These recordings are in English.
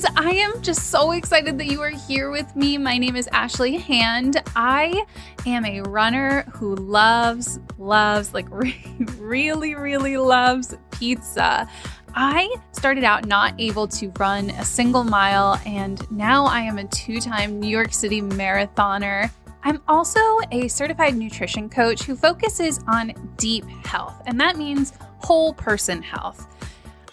friends. I am just so excited that you are here with me. My name is Ashley Hand. I am a runner who loves, loves, like really, really loves pizza. I started out not able to run a single mile, and now I am a two time New York City marathoner. I'm also a certified nutrition coach who focuses on deep health, and that means whole person health.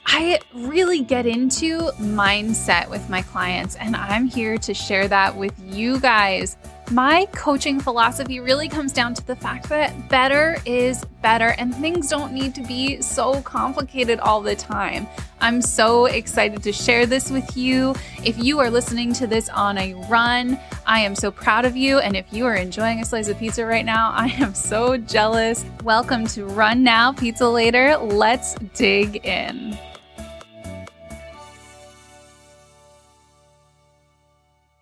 I really get into mindset with my clients, and I'm here to share that with you guys. My coaching philosophy really comes down to the fact that better is better, and things don't need to be so complicated all the time. I'm so excited to share this with you. If you are listening to this on a run, I am so proud of you. And if you are enjoying a slice of pizza right now, I am so jealous. Welcome to Run Now, Pizza Later. Let's dig in.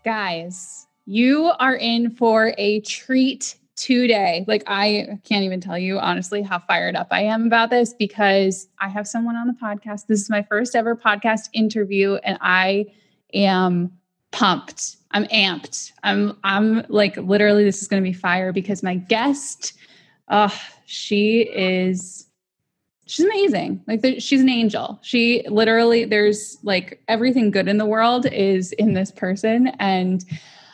Guys, you are in for a treat today. Like, I can't even tell you honestly how fired up I am about this because I have someone on the podcast. This is my first ever podcast interview, and I am pumped. I'm amped. I'm I'm like literally this is going to be fire because my guest uh she is she's amazing. Like she's an angel. She literally there's like everything good in the world is in this person and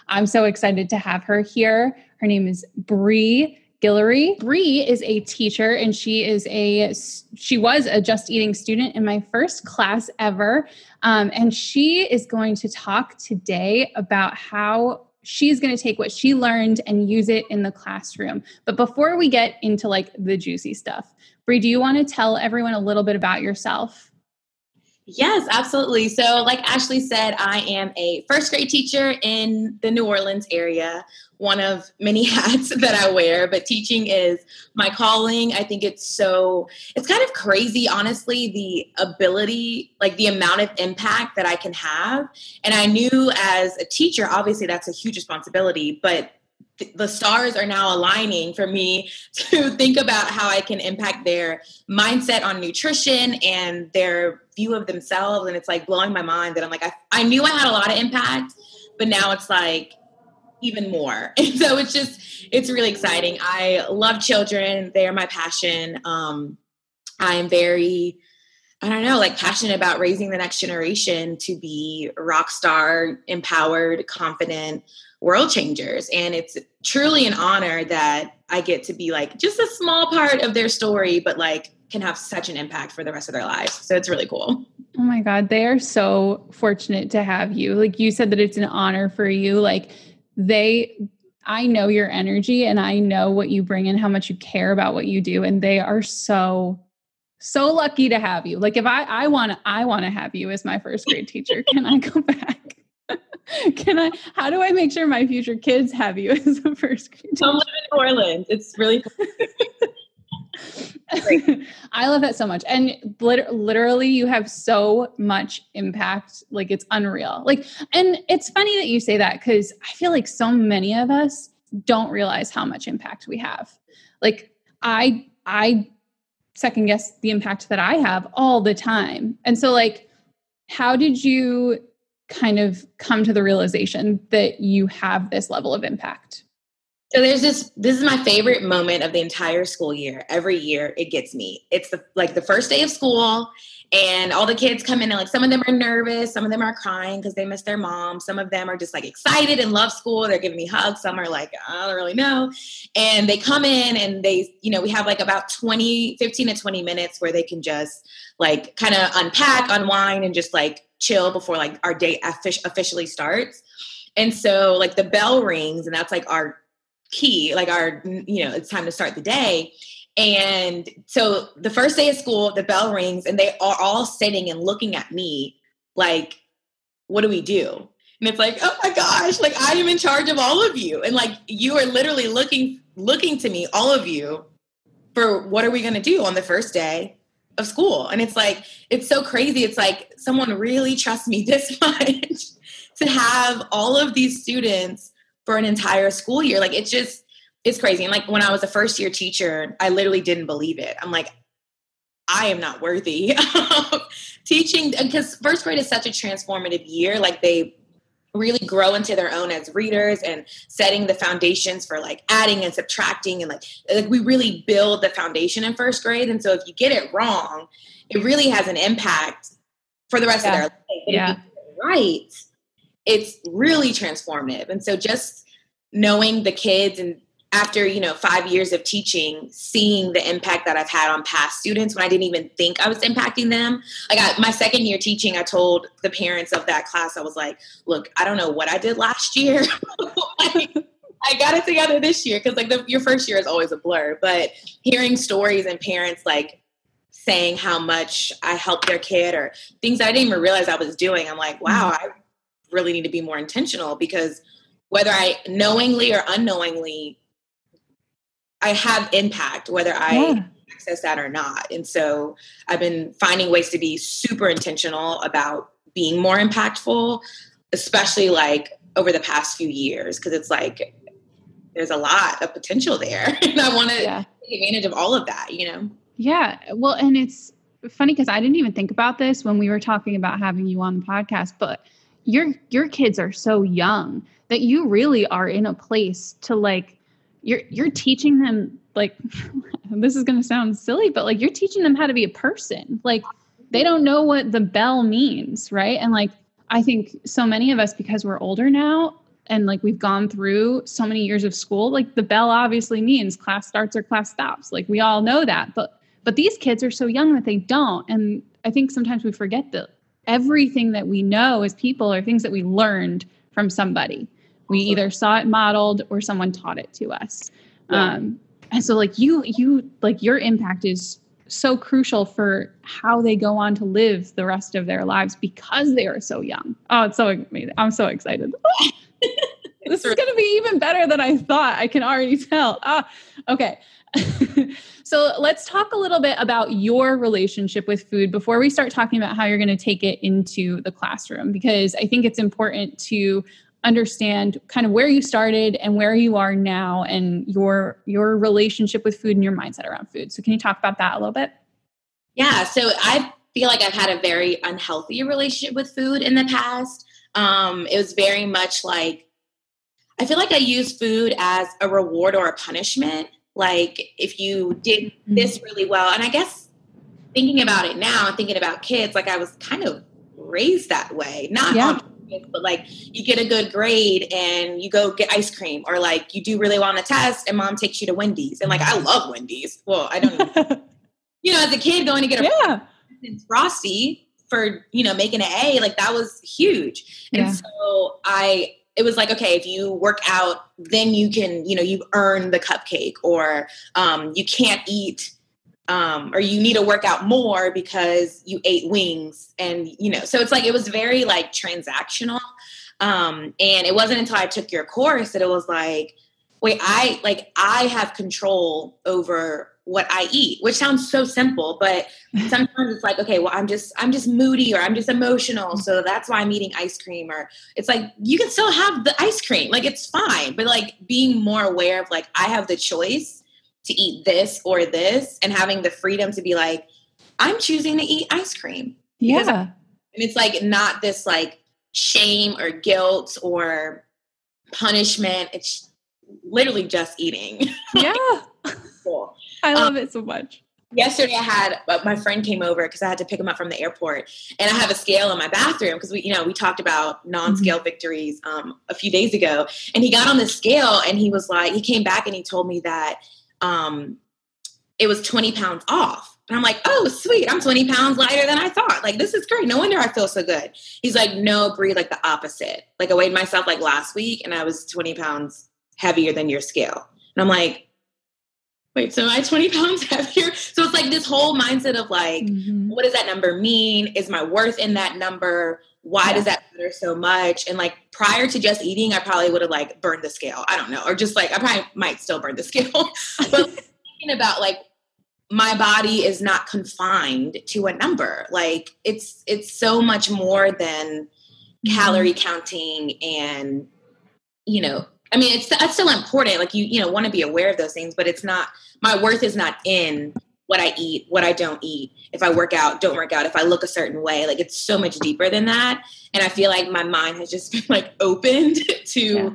I'm so excited to have her here. Her name is Bree Guillory. Bree is a teacher and she is a she was a just eating student in my first class ever. Um, and she is going to talk today about how she's going to take what she learned and use it in the classroom. But before we get into like the juicy stuff, Bree, do you want to tell everyone a little bit about yourself? Yes, absolutely. So, like Ashley said, I am a first grade teacher in the New Orleans area, one of many hats that I wear, but teaching is my calling. I think it's so, it's kind of crazy, honestly, the ability, like the amount of impact that I can have. And I knew as a teacher, obviously, that's a huge responsibility, but the stars are now aligning for me to think about how I can impact their mindset on nutrition and their view of themselves. And it's like blowing my mind that I'm like, I, I knew I had a lot of impact, but now it's like even more. And so it's just, it's really exciting. I love children, they are my passion. Um, I'm very, I don't know, like passionate about raising the next generation to be rock star, empowered, confident, world changers. And it's truly an honor that I get to be like just a small part of their story, but like can have such an impact for the rest of their lives. So it's really cool. Oh my God. They are so fortunate to have you. Like you said that it's an honor for you. Like they, I know your energy and I know what you bring and how much you care about what you do. And they are so, so lucky to have you. Like if I, I want to, I want to have you as my first grade teacher. Can I go back? Can I? How do I make sure my future kids have you as a first grade? Come live in New Orleans. It's really. I love that so much, and lit- literally, you have so much impact. Like it's unreal. Like, and it's funny that you say that because I feel like so many of us don't realize how much impact we have. Like I, I second guess the impact that I have all the time, and so like, how did you kind of come to the realization that you have this level of impact? So there's this this is my favorite moment of the entire school year. Every year it gets me. It's the like the first day of school and all the kids come in and like some of them are nervous, some of them are crying because they miss their mom, some of them are just like excited and love school. They're giving me hugs, some are like I don't really know. And they come in and they you know, we have like about 20 15 to 20 minutes where they can just like kind of unpack, unwind and just like chill before like our day officially starts. And so like the bell rings and that's like our key, like our, you know, it's time to start the day. And so the first day of school, the bell rings and they are all sitting and looking at me like, what do we do? And it's like, oh my gosh, like I am in charge of all of you. And like you are literally looking looking to me, all of you, for what are we gonna do on the first day of school. And it's like, it's so crazy. It's like someone really trusts me this much to have all of these students for an entire school year. Like it's just, it's crazy. And like when I was a first year teacher, I literally didn't believe it. I'm like, I am not worthy of teaching because first grade is such a transformative year. Like they really grow into their own as readers and setting the foundations for like adding and subtracting and like, like we really build the foundation in first grade. And so if you get it wrong, it really has an impact for the rest yeah. of their life. But yeah. right, it's really transformative. And so just knowing the kids and after you know five years of teaching seeing the impact that i've had on past students when i didn't even think i was impacting them. Like I, my second year teaching i told the parents of that class i was like look i don't know what i did last year. Like, i got it together this year because like the, your first year is always a blur. But hearing stories and parents like saying how much i helped their kid or things i didn't even realize i was doing i'm like wow mm-hmm. i really need to be more intentional. Because whether i knowingly or unknowingly I have impact whether I yeah. access that or not. And so I've been finding ways to be super intentional about being more impactful, especially like over the past few years, because it's like there's a lot of potential there. and I want to yeah. take advantage of all of that, you know? Yeah. Well, and it's funny because I didn't even think about this when we were talking about having you on the podcast, but your your kids are so young that you really are in a place to like you're you're teaching them like this is going to sound silly but like you're teaching them how to be a person. Like they don't know what the bell means right? And like i think so many of us because we're older now and like we've gone through so many years of school like the bell obviously means class starts or class stops. Like we all know that but but these kids are so young that they don't. And i think sometimes we forget that everything that we know as people are things that we learned from somebody we either saw it modeled or someone taught it to us. Yeah. Um, and so like you, you like your impact is so crucial for how they go on to live the rest of their lives because they are so young. Oh, it's so amazing. I'm so excited. this is going to be even better than I thought. I can already tell. Ah, okay. so let's talk a little bit about your relationship with food before we start talking about how you're going to take it into the classroom, because I think it's important to understand kind of where you started and where you are now and your your relationship with food and your mindset around food. So can you talk about that a little bit? Yeah, so I feel like I've had a very unhealthy relationship with food in the past. Um, it was very much like I feel like I use food as a reward or a punishment. Like if you did mm-hmm. this really well, and I guess thinking about it now, thinking about kids, like I was kind of raised that way. Not yeah but like you get a good grade and you go get ice cream, or like you do really well on a test and mom takes you to Wendy's. And like I love Wendy's. Well, I don't you know, as a kid going to get a yeah. frosty for, you know, making an A, like that was huge. And yeah. so I it was like okay if you work out then you can you know you earn the cupcake or um, you can't eat um, or you need to work out more because you ate wings and you know so it's like it was very like transactional. Um, and it wasn't until i took your course that it was like wait i like i have control over what i eat which sounds so simple but sometimes it's like okay well i'm just i'm just moody or i'm just emotional so that's why i'm eating ice cream or it's like you can still have the ice cream like it's fine but like being more aware of like i have the choice to eat this or this and having the freedom to be like, I'm choosing to eat ice cream. Yeah. and it's like not this like shame or guilt or punishment. It's literally just eating. Yeah. cool. I love um, it so much. Yesterday, I had uh, my friend came over because I had to pick him up from the airport, and I have a scale in my bathroom because we, you know, we talked about non-scale mm-hmm. victories um, a few days ago, and he got on the scale and he was like, he came back and he told me that um, it was 20 pounds off. And I'm like, oh, sweet. I'm 20 pounds lighter than I thought. Like, this is great. No wonder I feel so good. He's like, no, Bree, like the opposite. Like, I weighed myself like last week and I was 20 pounds heavier than your scale. And I'm like, wait, so am I 20 pounds heavier? So it's like this whole mindset of like, mm-hmm. what does that number mean? Is my worth in that number? Why yeah. does that matter so much? And like prior to just eating, I probably would have like burned the scale. I don't know. Or just like, I probably might still burn the scale. but thinking about like, my body is not confined to a number like it's it's so much more than mm-hmm. calorie counting and you know i mean it's that's still important like you you know want to be aware of those things but it's not my worth is not in what I eat, what I don't eat, if I work out, don't work out, if I look a certain way. Like it's so much deeper than that. And I feel like my mind has just been like opened to yeah.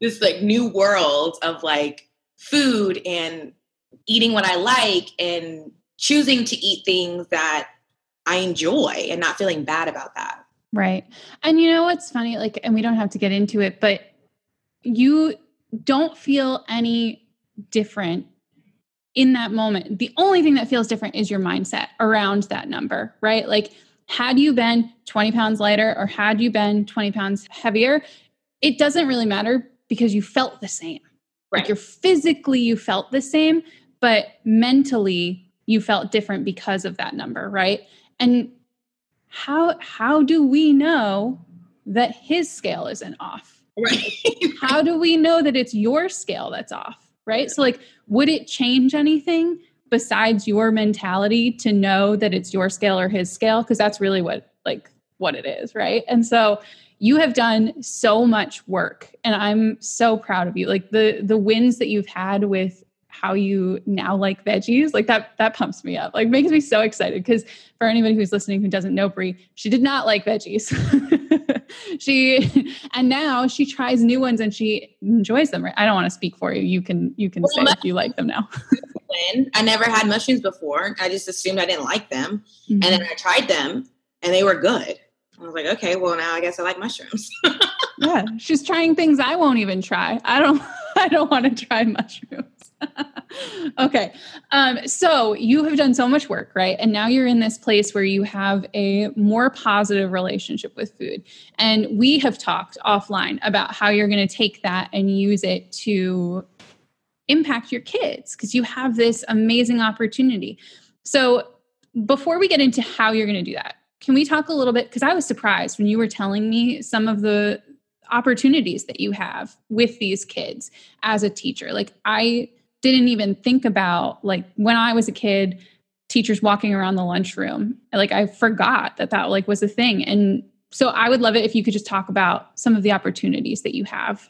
this like new world of like food and eating what I like and choosing to eat things that I enjoy and not feeling bad about that. Right. And you know what's funny? Like, and we don't have to get into it, but you don't feel any different in that moment. The only thing that feels different is your mindset around that number, right? Like, had you been 20 pounds lighter or had you been 20 pounds heavier, it doesn't really matter because you felt the same. Right. Like, you're physically, you felt the same, but mentally, you felt different because of that number, right? And how how do we know that his scale isn't off? Right. how do we know that it's your scale that's off? Right? So like would it change anything besides your mentality to know that it's your scale or his scale because that's really what like what it is, right? And so you have done so much work and I'm so proud of you. Like the the wins that you've had with how you now like veggies like that that pumps me up like makes me so excited because for anybody who's listening who doesn't know Bree she did not like veggies. She and now she tries new ones and she enjoys them i don't want to speak for you you can you can well, say if you like them now. i never had mushrooms before i just assumed i didn't like them mm-hmm. and then i tried them and they were good. I was like okay well now i guess i like mushrooms. Yeah she's trying things i won't even try. I don't i don't want to try mushrooms okay. Um, so you have done so much work, right? And now you're in this place where you have a more positive relationship with food. And we have talked offline about how you're going to take that and use it to impact your kids because you have this amazing opportunity. So before we get into how you're going to do that, can we talk a little bit? Because I was surprised when you were telling me some of the opportunities that you have with these kids as a teacher. Like, I didn't even think about like when I was a kid, teachers walking around the lunchroom. Like I forgot that that like was a thing. And so I would love it if you could just talk about some of the opportunities that you have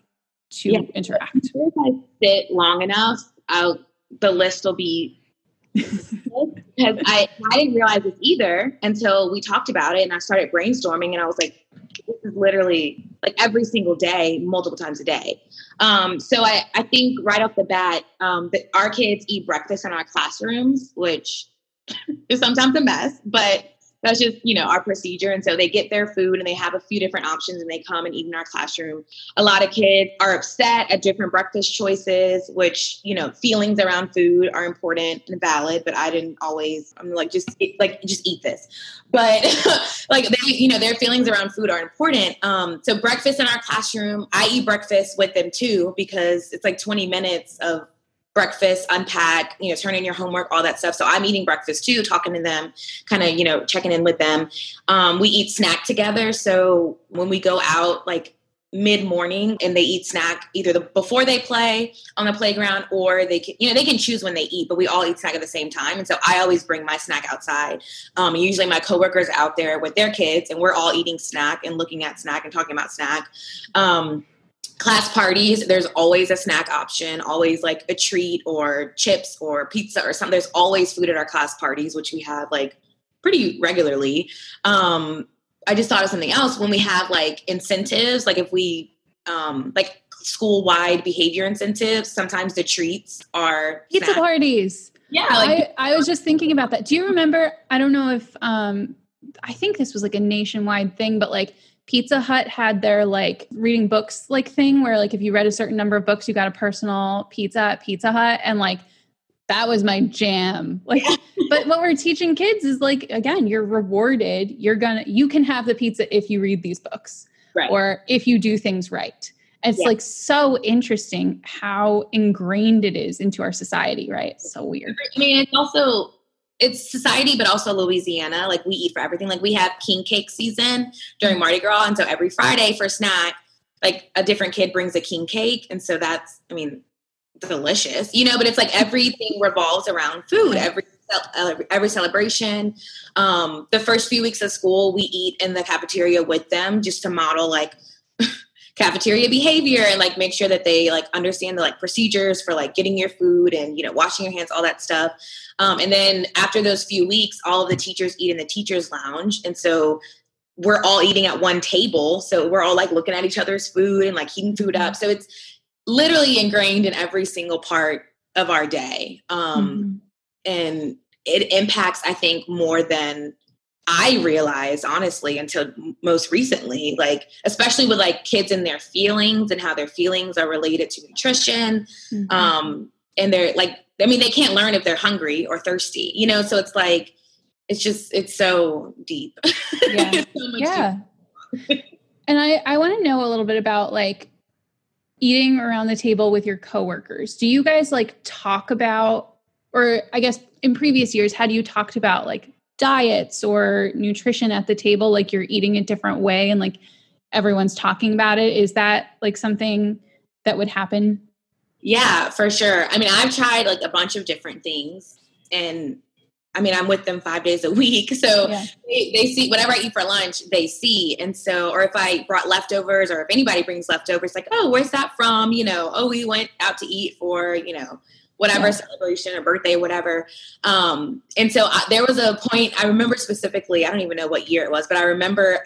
to yeah. interact. If I sit long enough, I'll, the list will be because I, I didn't realize this either until we talked about it and I started brainstorming and I was like, this is literally like every single day, multiple times a day. Um, so I, I think right off the bat, um, our kids eat breakfast in our classrooms, which is sometimes a mess, but that's just you know our procedure. And so they get their food and they have a few different options and they come and eat in our classroom. A lot of kids are upset at different breakfast choices which you know feelings around food are important and valid but i didn't always i'm like just like just eat this. But like they you know their feelings around food are important. Um so breakfast in our classroom i eat breakfast with them too because it's like 20 minutes of breakfast, unpack, you know, turn in your homework, all that stuff. So I'm eating breakfast too, talking to them, kind of, you know, checking in with them. Um, we eat snack together. So when we go out, like mid morning and they eat snack either the, before they play on the playground or they can, you know, they can choose when they eat, but we all eat snack at the same time. And so I always bring my snack outside. Um, usually my coworkers out there with their kids and we're all eating snack and looking at snack and talking about snack. Um, class parties there's always a snack option always like a treat or chips or pizza or something. There's always food at our class parties which we have like pretty regularly. Um i just thought of something else. When we have like incentives like if we um like school wide behavior incentives sometimes the treats are pizza snack. parties. Yeah like, I, I was just thinking about that. Do you remember i don't know if um i think this was like a nationwide thing but like Pizza Hut had their like reading books like thing where like if you read a certain number of books, you got a personal pizza at Pizza Hut. And like that was my jam. Like, but what we're teaching kids is like, again, you're rewarded. You're gonna, you can have the pizza if you read these books right. or if you do things right. It's yeah. like so interesting how ingrained it is into our society, right? So weird. I mean, it's also it's society, but also Louisiana. Like we eat for everything. Like we have king cake season during mm. Mardi Gras, and so every Friday for snack, like a different kid brings a king cake, and so that's, I mean, delicious, you know. But it's like everything revolves around food. Every every celebration. Um, the first few weeks of school, we eat in the cafeteria with them just to model like cafeteria behavior and like make sure that they like understand the like procedures for like getting your food and you know washing your hands all that stuff. Um, and then after those few weeks all of the teachers eat in the teachers lounge. And so we're all eating at one table. So we're all like looking at each other's food and like heating food up. So it's literally ingrained in every single part of our day. Um, mm-hmm. and it impacts i think more than I realized honestly until most recently, like especially with like kids and their feelings and how their feelings are related to nutrition. Mm-hmm. Um, and they're like, I mean, they can't learn if they're hungry or thirsty, you know? So it's like, it's just, it's so deep. Yeah. so yeah. and I, I want to know a little bit about like eating around the table with your coworkers. Do you guys like talk about, or I guess in previous years, had you talked about like diets or nutrition at the table like you're eating a different way and like everyone's talking about it. Is that like something that would happen? Yeah for sure. I mean i've tried like a bunch of different things and i mean i'm with them five days a week. So yeah. they, they, see whatever i eat for lunch they see. And so or if i brought leftovers or if anybody brings leftovers like oh where's that from? You know oh we went out to eat for you know whatever yeah. celebration or birthday, whatever. Um, and so I, there was a point I remember specifically. I don't even know what year it was, but I remember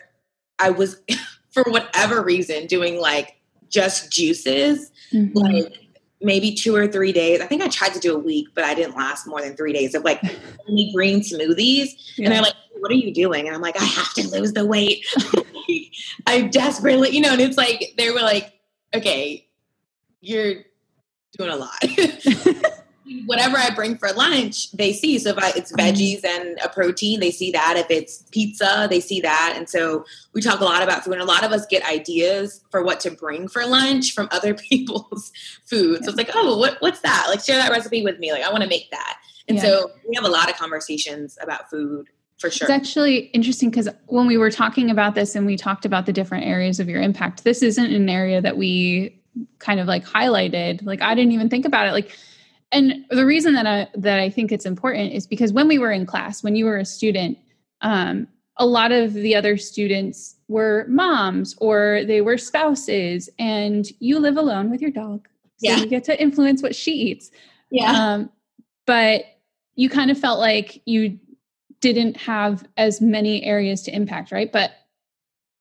I was for whatever reason doing like just juices, mm-hmm. like maybe two or three days. I think I tried to do a week, but I didn't last more than three days of like only green smoothies. Yeah. And they're like, "What are you doing?" And I'm like, "I have to lose the weight. I desperately, you know." And it's like they were like, "Okay, you're doing a lot. Whatever I bring for lunch, they see. So if I, it's mm-hmm. veggies and a protein, they see that. If it's pizza, they see that. And so we talk a lot about food, and a lot of us get ideas for what to bring for lunch from other people's food. So it's like, oh, what, what's that? Like, share that recipe with me. Like, I want to make that. And yeah. so we have a lot of conversations about food for sure. It's actually interesting because when we were talking about this and we talked about the different areas of your impact, this isn't an area that we kind of like highlighted like i didn't even think about it like and the reason that i that i think it's important is because when we were in class when you were a student um, a lot of the other students were moms or they were spouses and you live alone with your dog. So yeah. you get to influence what she eats. Yeah. Um, but you kind of felt like you didn't have as many areas to impact right? But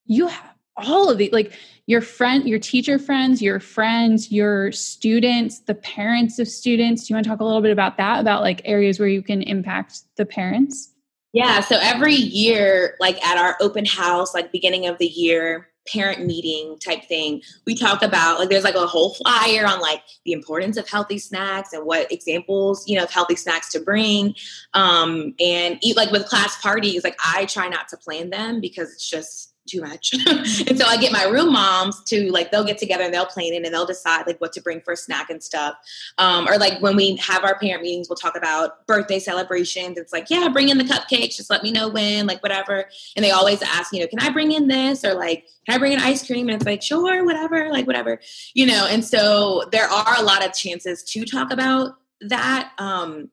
you have all of the like your friend your teacher friends your friends your students the parents of students. Do you want to talk a little bit about that about like areas where you can impact the parents? Yeah so every year like at our open house like beginning of the year parent meeting type thing we talk about like there's like a whole flyer on like the importance of healthy snacks and what examples you know of healthy snacks to bring. Um and eat like with class parties like i try not to plan them because it's just too much. and so I get my room moms to like they'll get together and they'll plan it and they'll decide like what to bring for a snack and stuff. Um, or like when we have our parent meetings, we'll talk about birthday celebrations. It's like, yeah, bring in the cupcakes, just let me know when, like whatever. And they always ask, you know, can I bring in this? Or like, can I bring in ice cream? And it's like, sure, whatever, like whatever. You know, and so there are a lot of chances to talk about that. Um,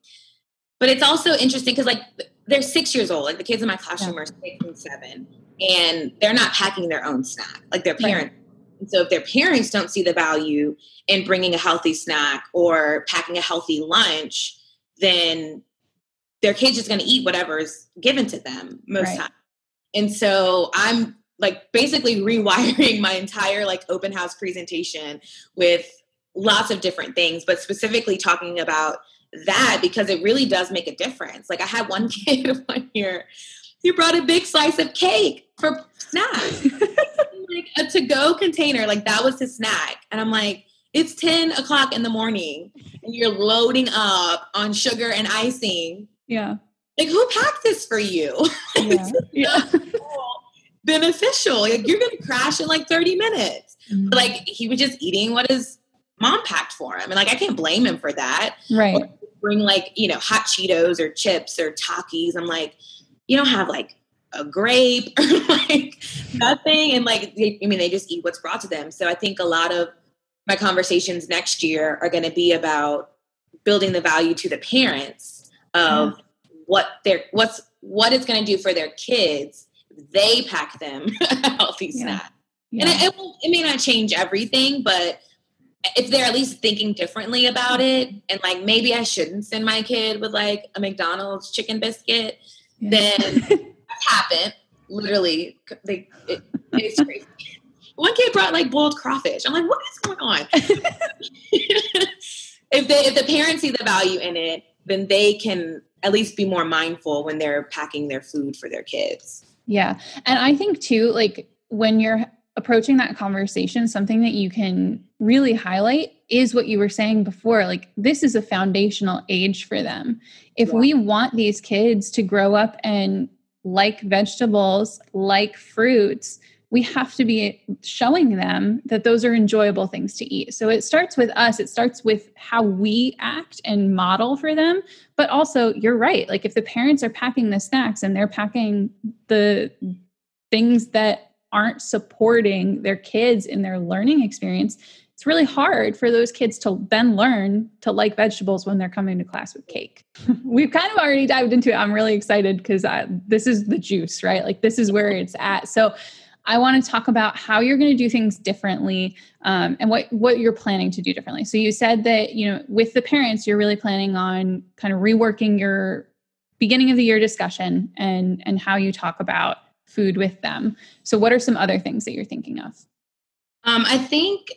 but it's also interesting because like they're six years old. Like the kids in my classroom yeah. are six and seven and they're not packing their own snack like their parents. Right. And so if their parents don't see the value in bringing a healthy snack or packing a healthy lunch, then their kid's just going to eat whatever is given to them most right. time. And so I'm like basically rewiring my entire like open house presentation with lots of different things, but specifically talking about that because it really does make a difference. Like I had one kid one year you brought a big slice of cake for snack. like a to-go container. Like that was his snack. And I'm like, it's 10 o'clock in the morning and you're loading up on sugar and icing. Yeah. Like who packed this for you? yeah. yeah. beneficial. Like you're gonna crash in like 30 minutes. Mm-hmm. Like he was just eating what his mom packed for him. And like I can't blame him for that. Right. Or bring like, you know, hot Cheetos or chips or Takis. I'm like, you don't have like a grape or like nothing. And like, they, I mean, they just eat what's brought to them. So I think a lot of my conversations next year are going to be about building the value to the parents of yeah. what they're, what's, what it's going to do for their kids. They pack them a healthy yeah. snack. Yeah. And it, it, will, it may not change everything, but if they're at least thinking differently about it, and like maybe I shouldn't send my kid with like a McDonald's chicken biscuit, yeah. then happened. Literally, they it, it's crazy. One kid brought like boiled crawfish. I'm like, what is going on? if they if the parents see the value in it, then they can at least be more mindful when they're packing their food for their kids. Yeah. And I think too, like when you're approaching that conversation, something that you can really highlight is what you were saying before. Like, this is a foundational age for them. If yeah. we want these kids to grow up and like vegetables, like fruits, we have to be showing them that those are enjoyable things to eat. So it starts with us, it starts with how we act and model for them. But also, you're right. Like, if the parents are packing the snacks and they're packing the things that aren't supporting their kids in their learning experience, it's really hard for those kids to then learn to like vegetables when they're coming to class with cake. We've kind of already dived into it. I'm really excited because this is the juice, right? Like, this is where it's at. So, I want to talk about how you're going to do things differently um, and what what you're planning to do differently. So you said that you know with the parents, you're really planning on kind of reworking your beginning of the year discussion and and how you talk about food with them. So what are some other things that you're thinking of? Um, I think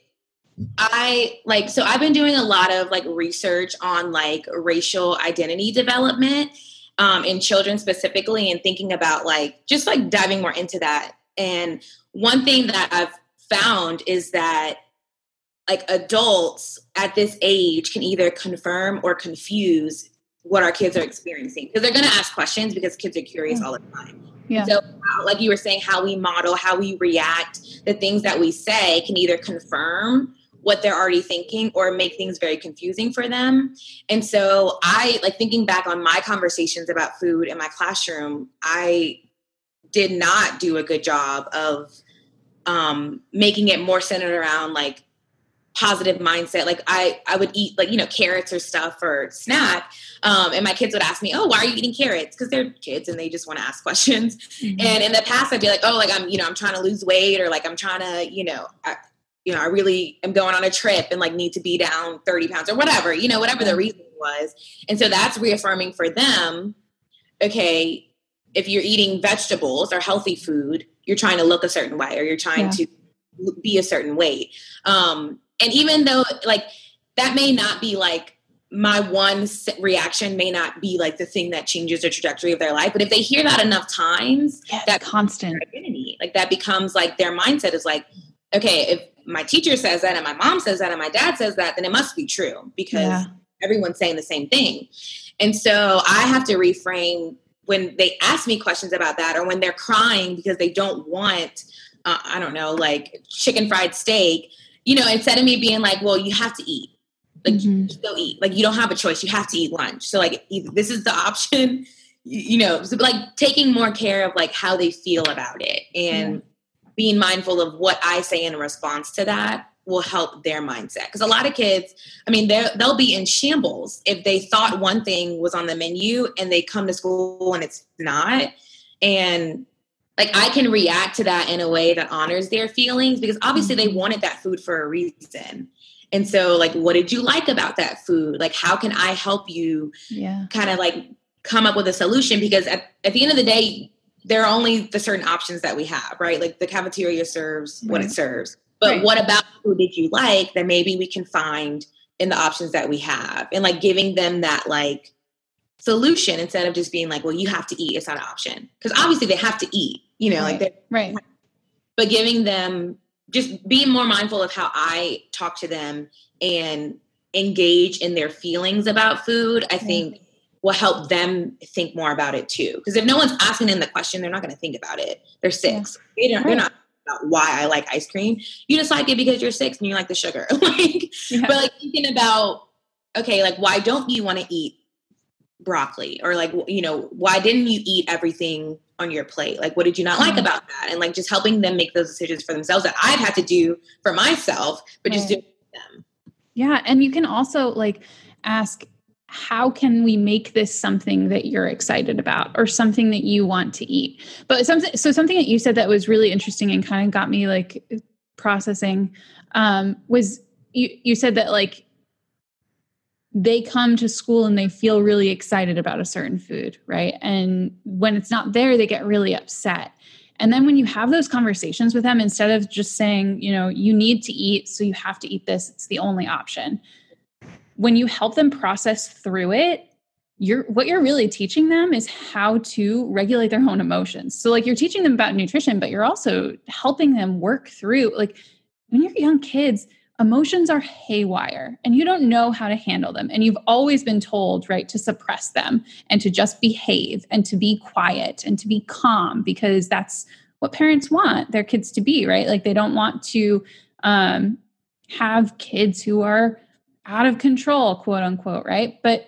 I like so I've been doing a lot of like research on like racial identity development um, in children specifically and thinking about like just like diving more into that and one thing that I've found is that like adults at this age can either confirm or confuse what our kids are experiencing because they're going to ask questions because kids are curious all the time. Yeah. So, like you were saying, how we model, how we react, the things that we say can either confirm what they're already thinking or make things very confusing for them. And so, I like thinking back on my conversations about food in my classroom, I did not do a good job of um, making it more centered around like positive mindset. Like I, I would eat like you know carrots or stuff for snack, um, and my kids would ask me, "Oh, why are you eating carrots?" Because they're kids and they just want to ask questions. Mm-hmm. And in the past, I'd be like, "Oh, like I'm you know I'm trying to lose weight or like I'm trying to you know." I, you know, I really am going on a trip and like need to be down 30 pounds or whatever, you know, whatever the reason was. And so that's reaffirming for them, okay, if you're eating vegetables or healthy food, you're trying to look a certain way or you're trying yeah. to be a certain weight. Um, and even though like that may not be like my one reaction may not be like the thing that changes the trajectory of their life, but if they hear that enough times, yes, that constant identity, like that becomes like their mindset is like, okay, if my teacher says that and my mom says that and my dad says that, then it must be true because yeah. everyone's saying the same thing. And so I have to reframe when they ask me questions about that or when they're crying because they don't want uh, i don't know like chicken fried steak you know instead of me being like well you have to eat. Like mm-hmm. you eat. Like you don't have a choice. You have to eat lunch. So like this is the option. You know so like taking more care of like how they feel about it and yeah. being mindful of what i say in response to that will help their mindset. Because a lot of kids i mean they'll be in shambles if they thought one thing was on the menu and they come to school and it's not. And like i can react to that in a way that honors their feelings because obviously they mm-hmm. wanted that food for a reason and so like what did you like about that food like how can i help you yeah kind of like come up with a solution because at, at the end of the day there are only the certain options that we have right like the cafeteria serves right. what it serves but right. what about who did you like that maybe we can find in the options that we have and like giving them that like solution instead of just being like, well, you have to eat. It's not an option. Because obviously they have to eat, you know, right. like right. But giving them just being more mindful of how I talk to them and engage in their feelings about food, I think will help them think more about it too. Because if no one's asking them the question, they're not going to think about it. They're six. Yeah. They don't, right. They're not about why I like ice cream. You just like it because you're six and you like the sugar. like, yeah. but like thinking about, okay, like why don't you want to eat broccoli or like you know why didn't you eat everything on your plate? Like what did you not like mm-hmm. about that? And like just helping them make those decisions for themselves that i've had to do for myself but just doing them. Yeah and you can also like ask how can we make this something that you're excited about or something that you want to eat? But something so something that you said that was really interesting and kind of got me like processing um, was you, you said that like they come to school and they feel really excited about a certain food right? And when it's not there they get really upset. And then when you have those conversations with them instead of just saying you know you need to eat so you have to eat this. It's the only option. When you help them process through it you're what you're really teaching them is how to regulate their own emotions. So like you're teaching them about nutrition but you're also helping them work through like when you're young kids emotions are haywire and you don't know how to handle them and you've always been told right to suppress them and to just behave and to be quiet and to be calm because that's what parents want their kids to be right like they don't want to um, have kids who are out of control, quote unquote, right? But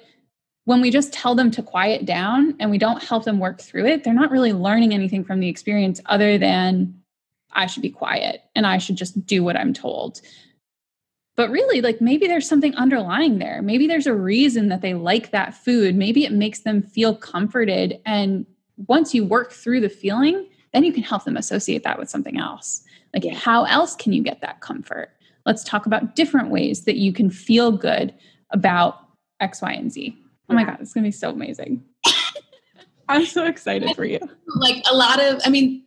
when we just tell them to quiet down and we don't help them work through it, they're not really learning anything from the experience other than I should be quiet and I should just do what I'm told. But really, like maybe there's something underlying there. Maybe there's a reason that they like that food. Maybe it makes them feel comforted. And once you work through the feeling, then you can help them associate that with something else. Like, yeah. how else can you get that comfort? Let's talk about different ways that you can feel good about X, Y, and Z. Oh my God, it's going to be so amazing. I'm so excited for you. Like a lot of, I mean,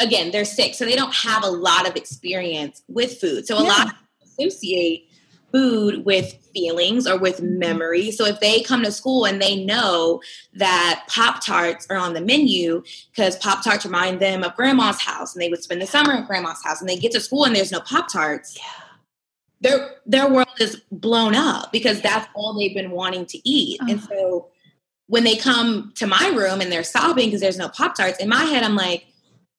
again, they're sick, so they don't have a lot of experience with food. So a yeah. lot associate food with feelings or with mm-hmm. memory. So if they come to school and they know that Pop Tarts are on the menu because Pop Tarts remind them of grandma's house and they would spend the summer at grandma's house and they get to school and there's no Pop Tarts. Yeah their their world is blown up because that's all they've been wanting to eat. And uh-huh. so when they come to my room and they're sobbing because there's no Pop Tarts, in my head I'm like,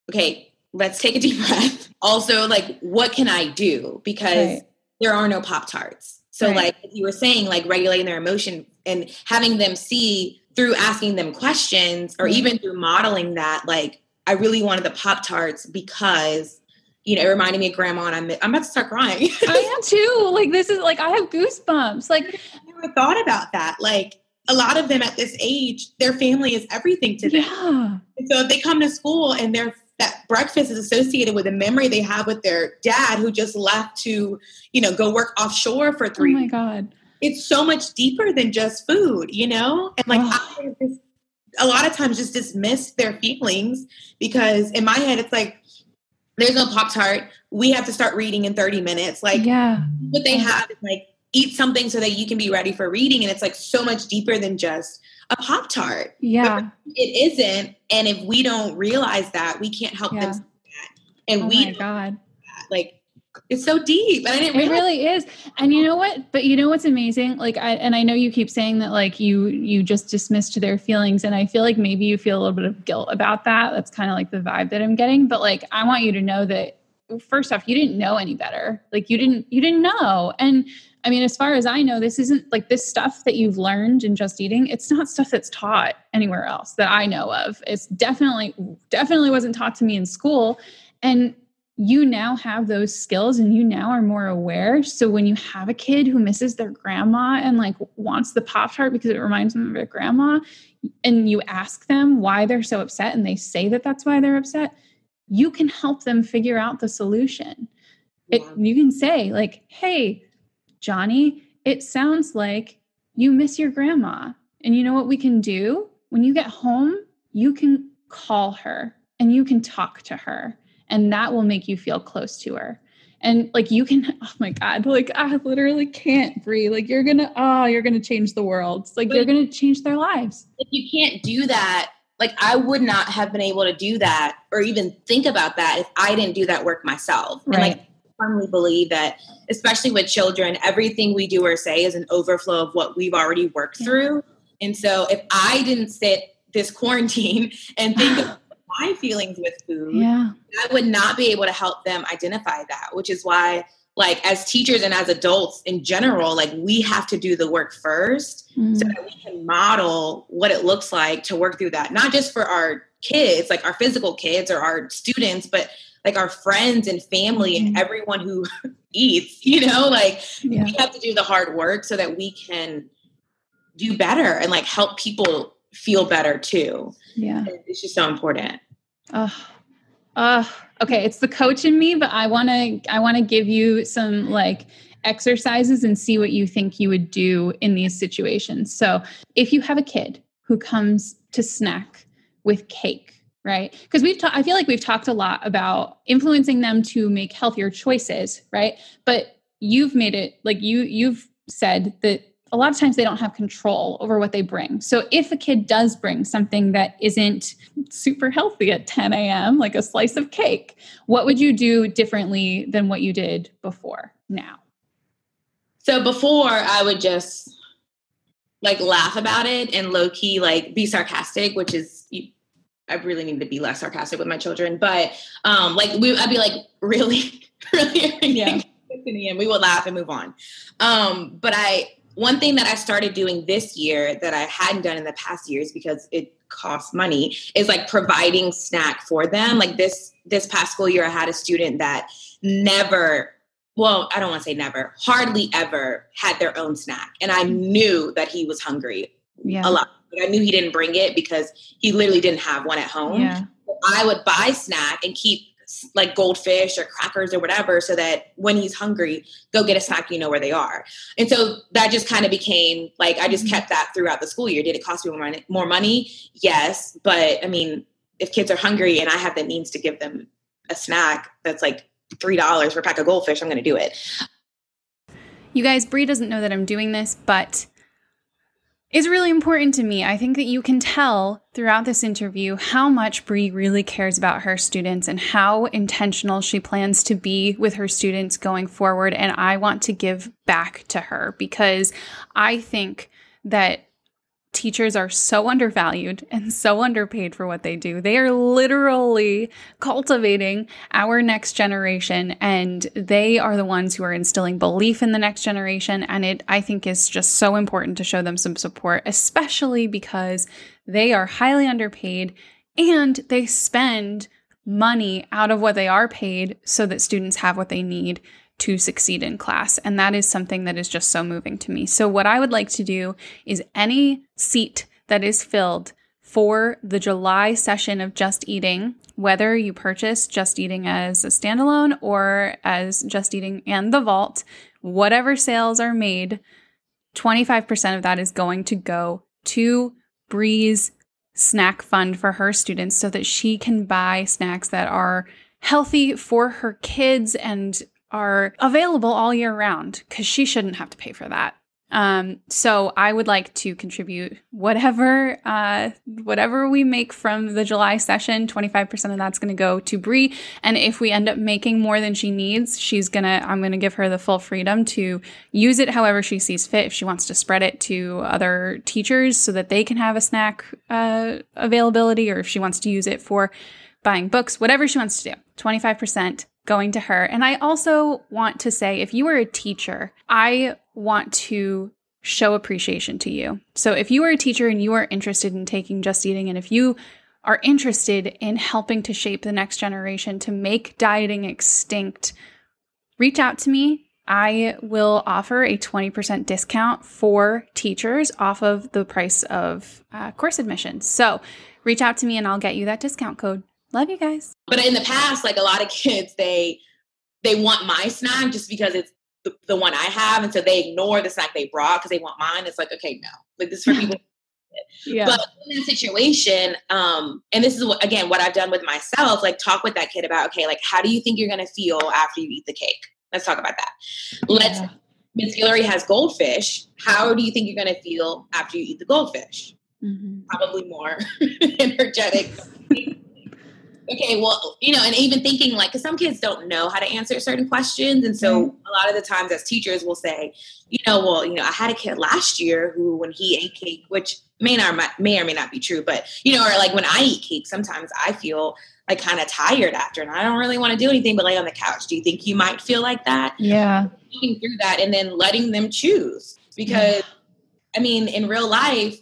okay, let's take a deep breath. Also, like, what can I do? Because right. There are no Pop Tarts. So, right. like you were saying, like regulating their emotion and having them see through asking them questions or even through modeling that, like, I really wanted the Pop Tarts because you know, it reminded me of grandma and I'm, I'm about to start crying. I am too. Like, this is like, I have goosebumps. Like, I never thought about that. Like, a lot of them at this age, their family is everything to them. Yeah. And so if they come to school and their that breakfast is associated with a memory they have with their dad who just left to, you know, go work offshore for three. Oh my God. It's so much deeper than just food, you know? And like, oh. I just, a lot of times just dismiss their feelings because in my head, it's like, there's no Pop Tart. We have to start reading in 30 minutes. Like, yeah. what they have is like, eat something so that you can be ready for reading. And it's like so much deeper than just a Pop Tart. Yeah. it isn't. And if we don't realize that, we can't help yeah. them. And oh we, God. like, it's so deep and i didn't it really is and you know what but you know what's amazing like i and i know you keep saying that like you you just dismissed their feelings and i feel like maybe you feel a little bit of guilt about that that's kind of like the vibe that i'm getting but like i want you to know that first off you didn't know any better like you didn't you didn't know and i mean as far as i know this isn't like this stuff that you've learned in just eating it's not stuff that's taught anywhere else that i know of it's definitely definitely wasn't taught to me in school and you now have those skills and you now are more aware. So when you have a kid who misses their grandma and like wants the Pop Tart because it reminds them of their grandma, and you ask them why they're so upset and they say that that's why they're upset, you can help them figure out the solution. It, you can say, like, hey, Johnny, it sounds like you miss your grandma. And you know what we can do? When you get home, you can call her and you can talk to her and that will make you feel close to her and like you can oh my god like i literally can't breathe like you're gonna oh you're gonna change the world it's like but you're gonna change their lives if you can't do that like i would not have been able to do that or even think about that if i didn't do that work myself right. and like firmly believe that especially with children everything we do or say is an overflow of what we've already worked yeah. through and so if i didn't sit this quarantine and think of my feelings with food, yeah. I would not be able to help them identify that, which is why like as teachers and as adults in general, like we have to do the work first mm. so that we can model what it looks like to work through that, not just for our kids, like our physical kids or our students, but like our friends and family and mm-hmm. everyone who eats, you know, like yeah. we have to do the hard work so that we can do better and like help people feel better too. Yeah. It's just so important. Uh, uh, okay, it's the coach in me, but I want to I want to give you some like exercises and see what you think you would do in these situations. So, if you have a kid who comes to snack with cake, right? Because we've ta- I feel like we've talked a lot about influencing them to make healthier choices, right? But you've made it like you you've said that a lot of times they don't have control over what they bring. So if a kid does bring something that isn't super healthy at 10 a.m., like a slice of cake, what would you do differently than what you did before now? So before I would just like laugh about it and low key like be sarcastic, which is I really need to be less sarcastic with my children. But um like we I'd be like, really, really, yeah. and we would laugh and move on. Um, but I one thing that I started doing this year that I hadn't done in the past years because it costs money is like providing snack for them. Like this this past school year, I had a student that never well, I don't want to say never, hardly ever had their own snack. And I knew that he was hungry yeah. a lot. But I knew he didn't bring it because he literally didn't have one at home. Yeah. I would buy snack and keep like goldfish or crackers or whatever so that when he's hungry go get a snack you know where they are and so that just kind of became like i just mm-hmm. kept that throughout the school year did it cost me more money, more money yes but i mean if kids are hungry and i have the means to give them a snack that's like three dollars for a pack of goldfish i'm going to do it you guys Bree doesn't know that i'm doing this but is really important to me. I think that you can tell throughout this interview how much Bree really cares about her students and how intentional she plans to be with her students going forward. And I want to give back to her because I think that teachers are so undervalued and so underpaid for what they do. They are literally cultivating our next generation and they are the ones who are instilling belief in the next generation and it I think is just so important to show them some support especially because they are highly underpaid and they spend money out of what they are paid so that students have what they need to succeed in class. And that is something that is just so moving to me. So, what I would like to do is any seat that is filled for the July session of Just Eating, whether you purchase Just Eating as a standalone or as Just Eating and the Vault, whatever sales are made, 25% of that is going to go to Bree's snack fund for her students so that she can buy snacks that are healthy for her kids and are available all year round because she shouldn't have to pay for that. Um, so I would like to contribute whatever uh, whatever we make from the July session. Twenty five percent of that's going to go to Bree, and if we end up making more than she needs, she's gonna I'm gonna give her the full freedom to use it however she sees fit. If she wants to spread it to other teachers so that they can have a snack uh, availability, or if she wants to use it for buying books, whatever she wants to do, twenty five percent going to her. And I also want to say if you are a teacher, I want to show appreciation to you. So if you are a teacher and you are interested in taking Just Eating, and if you are interested in helping to shape the next generation to make dieting extinct, reach out to me. I will offer a 20% discount for teachers off of the price of uh, course admission. So reach out to me and I'll get you that discount code. Love you guys. But in the past, like a lot of kids, they they want my snack just because it's the, the one I have, and so they ignore the snack they brought because they want mine. It's like, okay, no, like this for people. yeah. But in that situation, um, and this is what again what I've done with myself, like talk with that kid about, okay, like how do you think you're gonna feel after you eat the cake? Let's talk about that. Let's Miss Guillory has goldfish. How do you think you're gonna feel after you eat the goldfish? Mm-hmm. Probably more energetic okay, well, you know, and even thinking like, because some kids don't know how to answer certain questions. And so mm-hmm. a lot of the times as teachers will say, you know, well, you know, I had a kid last year who, when he ate cake, which may not, may or may not be true, but, you know, or like when I eat cake, sometimes I feel like kind of tired after and I don't really want to do anything but lay on the couch. Do you think you might feel like that? Yeah. Looking through that and then letting them choose because, yeah. I mean, in real life,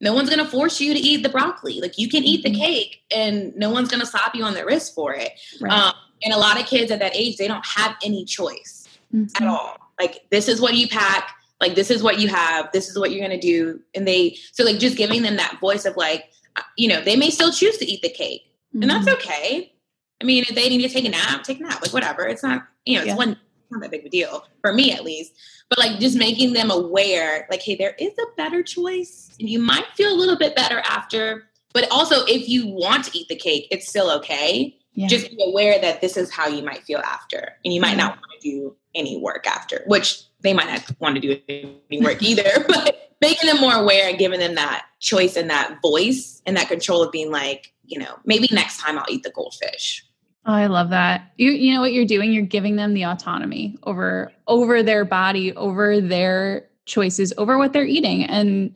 no one's going to force you to eat the broccoli. Like you can eat the mm-hmm. cake and no one's going to slap you on the wrist for it. Right. Um, and a lot of kids at that age, they don't have any choice mm-hmm. at all. Like this is what you pack. Like this is what you have. This is what you're gonna do. And they so like just giving them that voice of like, uh, you know, they may still choose to eat the cake, mm-hmm. and that's mm-hmm. okay. I mean, if they need to take a nap, take a nap. Like whatever. It's not you know, it's yeah. one not that big of a deal for me at least. But like just making them aware, like, hey, there is a better choice, and you might feel a little bit better after. But also, if you want to eat the cake, it's still okay. Yeah. Just be aware that this is how you might feel after, and you might not want to do any work after, which they might not want to do any work either. but making them more aware and giving them that choice and that voice and that control of being like, you know, maybe next time I'll eat the goldfish. Oh, I love that. You you know what you're doing? You're giving them the autonomy over over their body, over their choices, over what they're eating. And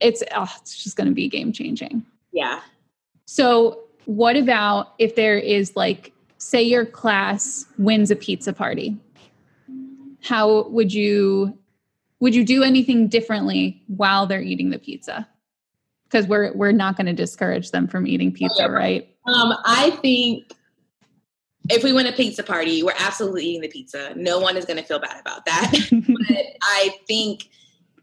it's oh, it's just going to be game changing. Yeah. So, what about if there is like say your class wins a pizza party? How would you would you do anything differently while they're eating the pizza? Because we're we're not going to discourage them from eating pizza, right? Um, I think if we win a pizza party, we're absolutely eating the pizza. No one is going to feel bad about that. but I think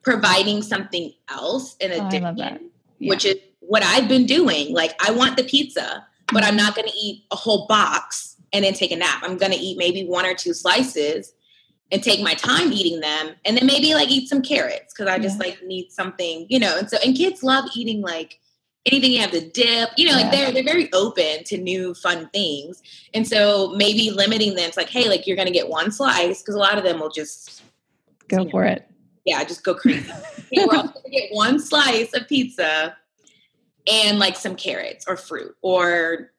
providing something else in addition, oh, yeah. which is what I've been doing. Like, I want the pizza, but I'm not going to eat a whole box and then take a nap. I'm going to eat maybe one or two slices and take my time eating them and then maybe like eat some carrots because I just yeah. like need something, you know. And so, and kids love eating like anything you have to dip you know yeah. like they're they're very open to new fun things. And so maybe limiting them it's like hey like you're gonna get one slice because a lot of them will just go you know, for it. Yeah just go crazy. Hey, we're also gonna get one slice of pizza and like some carrots or fruit or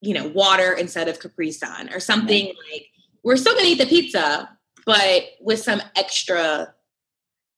you know water instead of capri sun or something like we're still gonna eat the pizza but with some extra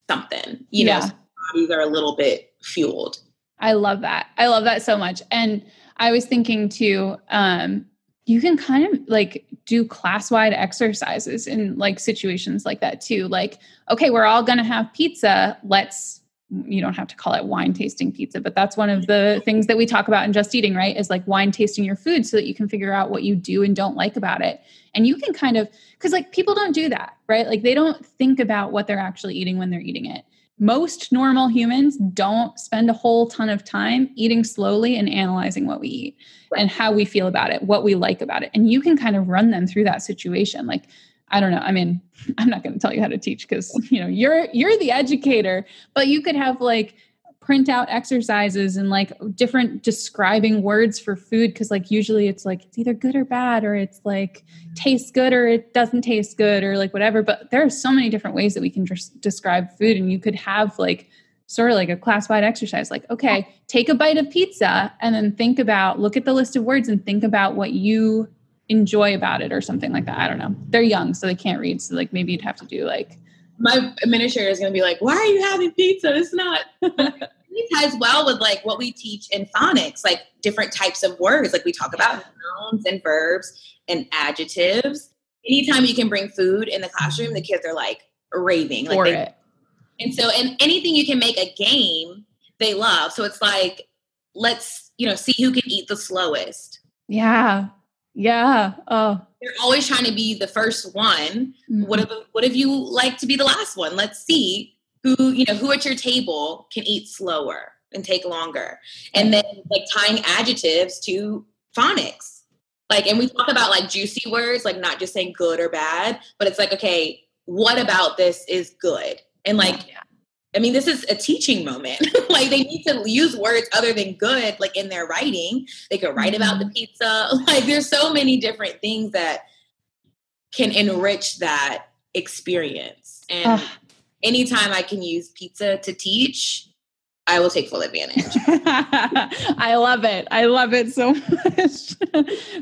something you yeah. know so bodies are a little bit fueled I love that. I love that so much. And I was thinking too, um, you can kind of like do class wide exercises in like situations like that too. Like, okay, we're all going to have pizza. Let's, you don't have to call it wine tasting pizza, but that's one of the things that we talk about in just eating, right? Is like wine tasting your food so that you can figure out what you do and don't like about it. And you can kind of, because like people don't do that, right? Like they don't think about what they're actually eating when they're eating it most normal humans don't spend a whole ton of time eating slowly and analyzing what we eat right. and how we feel about it, what we like about it. And you can kind of run them through that situation. Like, I don't know. I mean, I'm not going to tell you how to teach because, you know, you're you're the educator, but you could have like print out exercises and like different describing words for food because like usually it's like it's either good or bad or it's like tastes good or it doesn't taste good or like whatever but there are so many different ways that we can just describe food and you could have like sort of like a class-wide exercise like okay take a bite of pizza and then think about look at the list of words and think about what you enjoy about it or something like that i don't know they're young so they can't read so like maybe you'd have to do like my administrator is going to be like, "Why are you having pizza? It's not." it ties well with like what we teach in phonics, like different types of words. Like we talk about nouns and verbs and adjectives. Anytime you can bring food in the classroom, the kids are like raving. Like For they, it. And so, and anything you can make a game, they love. So it's like, let's you know see who can eat the slowest. Yeah. Yeah. Oh. They're always trying to be the first one. Mm-hmm. What if what if you like to be the last one? Let's see who, you know, who at your table can eat slower and take longer. And then like tying adjectives to phonics. Like, and we talk about like juicy words, like not just saying good or bad, but it's like, okay, what about this is good? And like. I mean, this is a teaching moment. like they need to use words other than good, like in their writing. They could write about the mm-hmm. pizza. Like there's so many different things that can enrich that experience. And anytime I can use pizza to teach, I will take full advantage. I love it. I love it so much.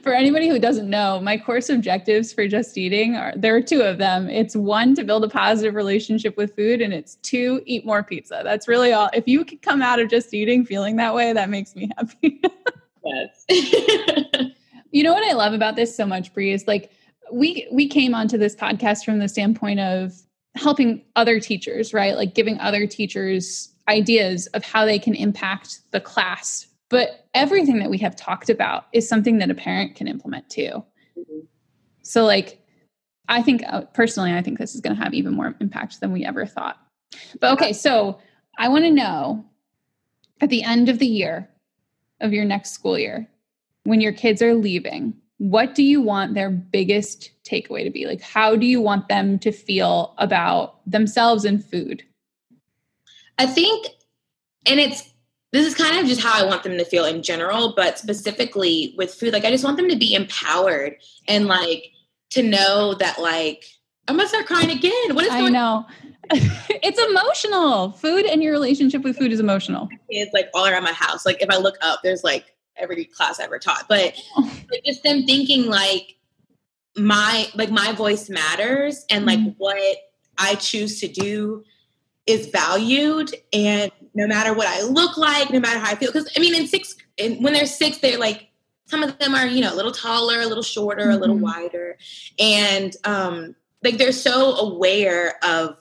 for anybody who doesn't know, my course objectives for just eating are there are two of them. It's one to build a positive relationship with food and it's two eat more pizza. That's really all. If you can come out of just eating feeling that way, that makes me happy. yes. you know what I love about this so much, Bree, is like we we came onto this podcast from the standpoint of helping other teachers, right? Like giving other teachers ideas of how they can impact the class. But everything that we have talked about is something that a parent can implement too. Mm-hmm. So, like, I think uh, personally, I think this is going to have even more impact than we ever thought. But okay, so I want to know at the end of the year of your next school year, when your kids are leaving, what do you want their biggest takeaway to be? Like, how do you want them to feel about themselves and food? I think, and it's this is kind of just how I want them to feel in general, but specifically with food, like I just want them to be empowered and like to know that like I'm gonna start crying again. What is going I know. it's emotional. Food and your relationship with food is emotional. It's like all around my house. Like if I look up, there's like every class I ever taught. But like, just them thinking like my like my voice matters and like mm-hmm. what I choose to do is valued and no matter what I look like, no matter how I feel. Because I mean in six and when they're six, they're like some of them are, you know, a little taller, a little shorter, mm-hmm. a little mm-hmm. wider. And um like they're so aware of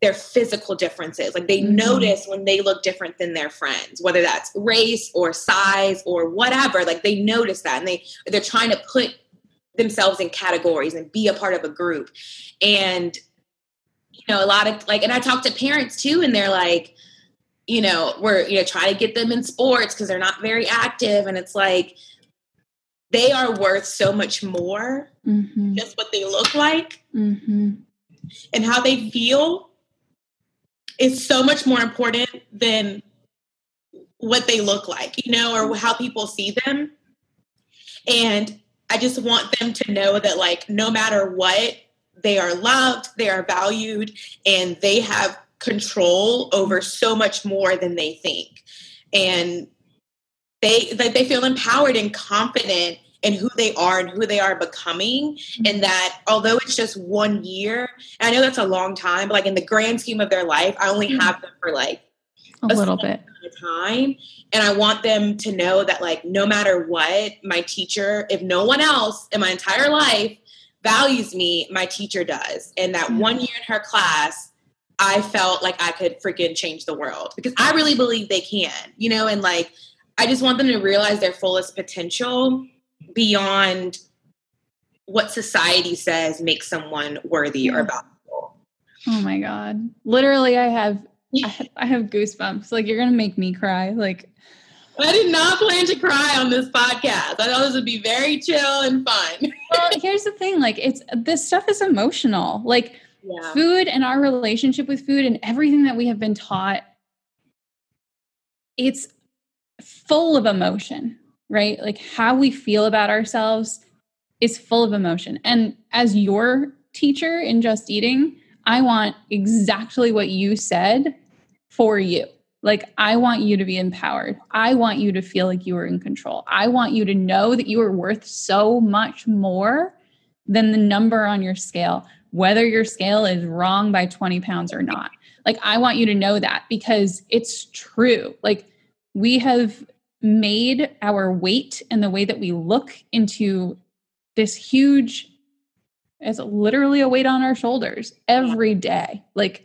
their physical differences. Like they mm-hmm. notice when they look different than their friends, whether that's race or size or whatever. Like they notice that and they they're trying to put themselves in categories and be a part of a group. And you know, a lot of like and I talk to parents too and they're like, you know, we're you know trying to get them in sports because they're not very active and it's like they are worth so much more mm-hmm. just what they look like mm-hmm. and how they feel is so much more important than what they look like, you know, or how people see them. And I just want them to know that, like, no matter what, they are loved, they are valued, and they have control over so much more than they think. And they like they feel empowered and confident and who they are and who they are becoming and mm-hmm. that although it's just one year i know that's a long time but like in the grand scheme of their life i only mm-hmm. have them for like a, a little bit of time and i want them to know that like no matter what my teacher if no one else in my entire life values me my teacher does and that mm-hmm. one year in her class i felt like i could freaking change the world because i really believe they can you know and like i just want them to realize their fullest potential beyond what society says makes someone worthy or valuable. Oh my god. Literally I have I have, I have goosebumps. Like you're going to make me cry. Like I did not plan to cry on this podcast. I thought this would be very chill and fun. well, here's the thing like it's this stuff is emotional. Like yeah. food and our relationship with food and everything that we have been taught it's full of emotion right? Like how we feel about ourselves is full of emotion. And as your teacher in Just Eating, I want exactly what you said for you. Like, I want you to be empowered. I want you to feel like you are in control. I want you to know that you are worth so much more than the number on your scale, whether your scale is wrong by 20 pounds or not. Like, I want you to know that because it's true. Like, we have made our weight and the way that we look into this huge it's literally a weight on our shoulders every day like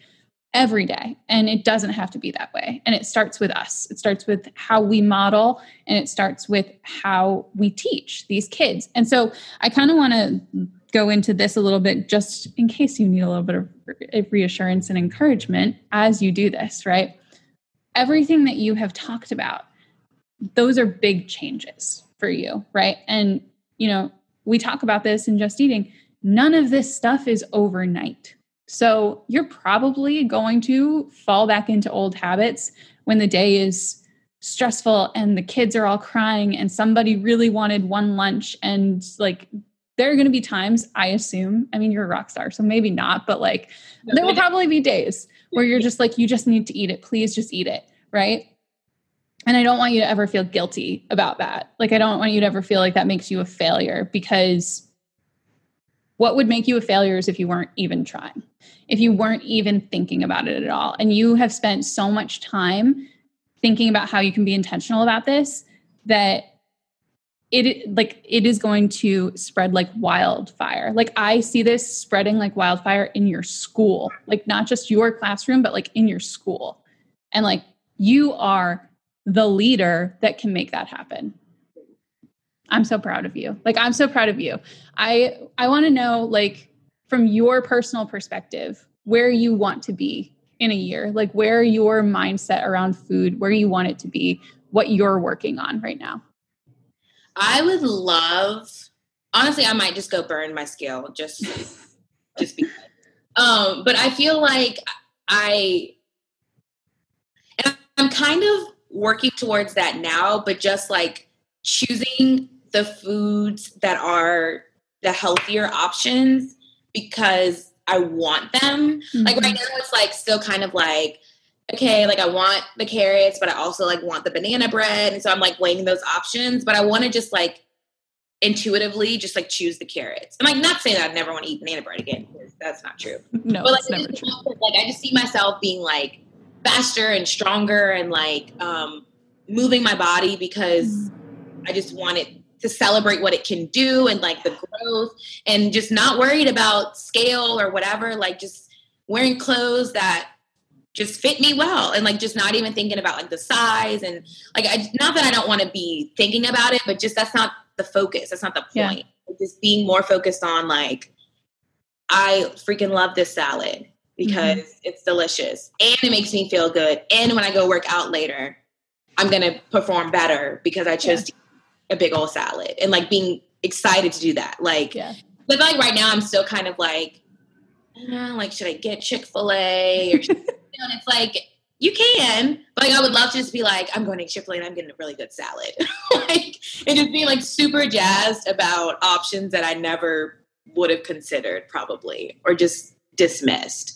every day. And it doesn't have to be that way. And it starts with us. It starts with how we model and it starts with how we teach these kids. And so i kind of want to go into this a little bit just in case you need a little bit of reassurance and encouragement as you do this right? Everything that you have talked about those are big changes for you, right? And, you know, we talk about this in just eating. None of this stuff is overnight. So you're probably going to fall back into old habits when the day is stressful and the kids are all crying and somebody really wanted one lunch and like there are going to be times i assume i mean you're a rock star so maybe not but like there will probably be days where you're just like you just need to eat it please just eat it right and I don't want you to ever feel guilty about that. Like, I don't want you to ever feel like that makes you a failure because what would make you a failure is if you weren't even trying, if you weren't even thinking about it at all. And you have spent so much time thinking about how you can be intentional about this that it like it is going to spread like wildfire. Like I see this spreading like wildfire in your school, like not just your classroom, but like in your school. And like you are the leader that can make that happen. I'm so proud of you. Like I'm so proud of you. I I want to know like from your personal perspective, where you want to be in a year, like where your mindset around food, where you want it to be, what you're working on right now. I would love, honestly, I might just go burn my scale just, just because. Um, but I feel like I, and I'm kind of working towards that now, but just like choosing the foods that are the healthier options because I want them. Mm-hmm. Like right mm-hmm. now, it's like still kind of like, okay, like I want the carrots, but I also like want the banana bread. And so I'm like weighing those options, but I want to just like intuitively just like choose the carrots. I'm like not saying that I'd never want to eat banana bread again because that's not true. No, but like, it's never true. like I just see myself being like faster and stronger and like um moving my body because mm-hmm. I just wanted to celebrate what it can do and like the growth and just not worried about scale or whatever like just wearing clothes that just fit me well and like just not even thinking about like the size and like I, not that I don't want to be thinking about it but just that's not the focus that's not the point yeah. just being more focused on like I freaking love this salad because mm-hmm. it's delicious and it makes me feel good and when I go work out later I'm to perform better because I chose yeah. a big old salad and like being excited to do that. Like, yeah. but like right now, I'm still kind of like, uh, like, should I get Chick Fil A? Or and it's like you can, but like, I would love to just be like, I'm going to Chick Fil A and I'm getting a really good salad, like, and just being like super jazzed about options that I never would have considered probably or just dismissed.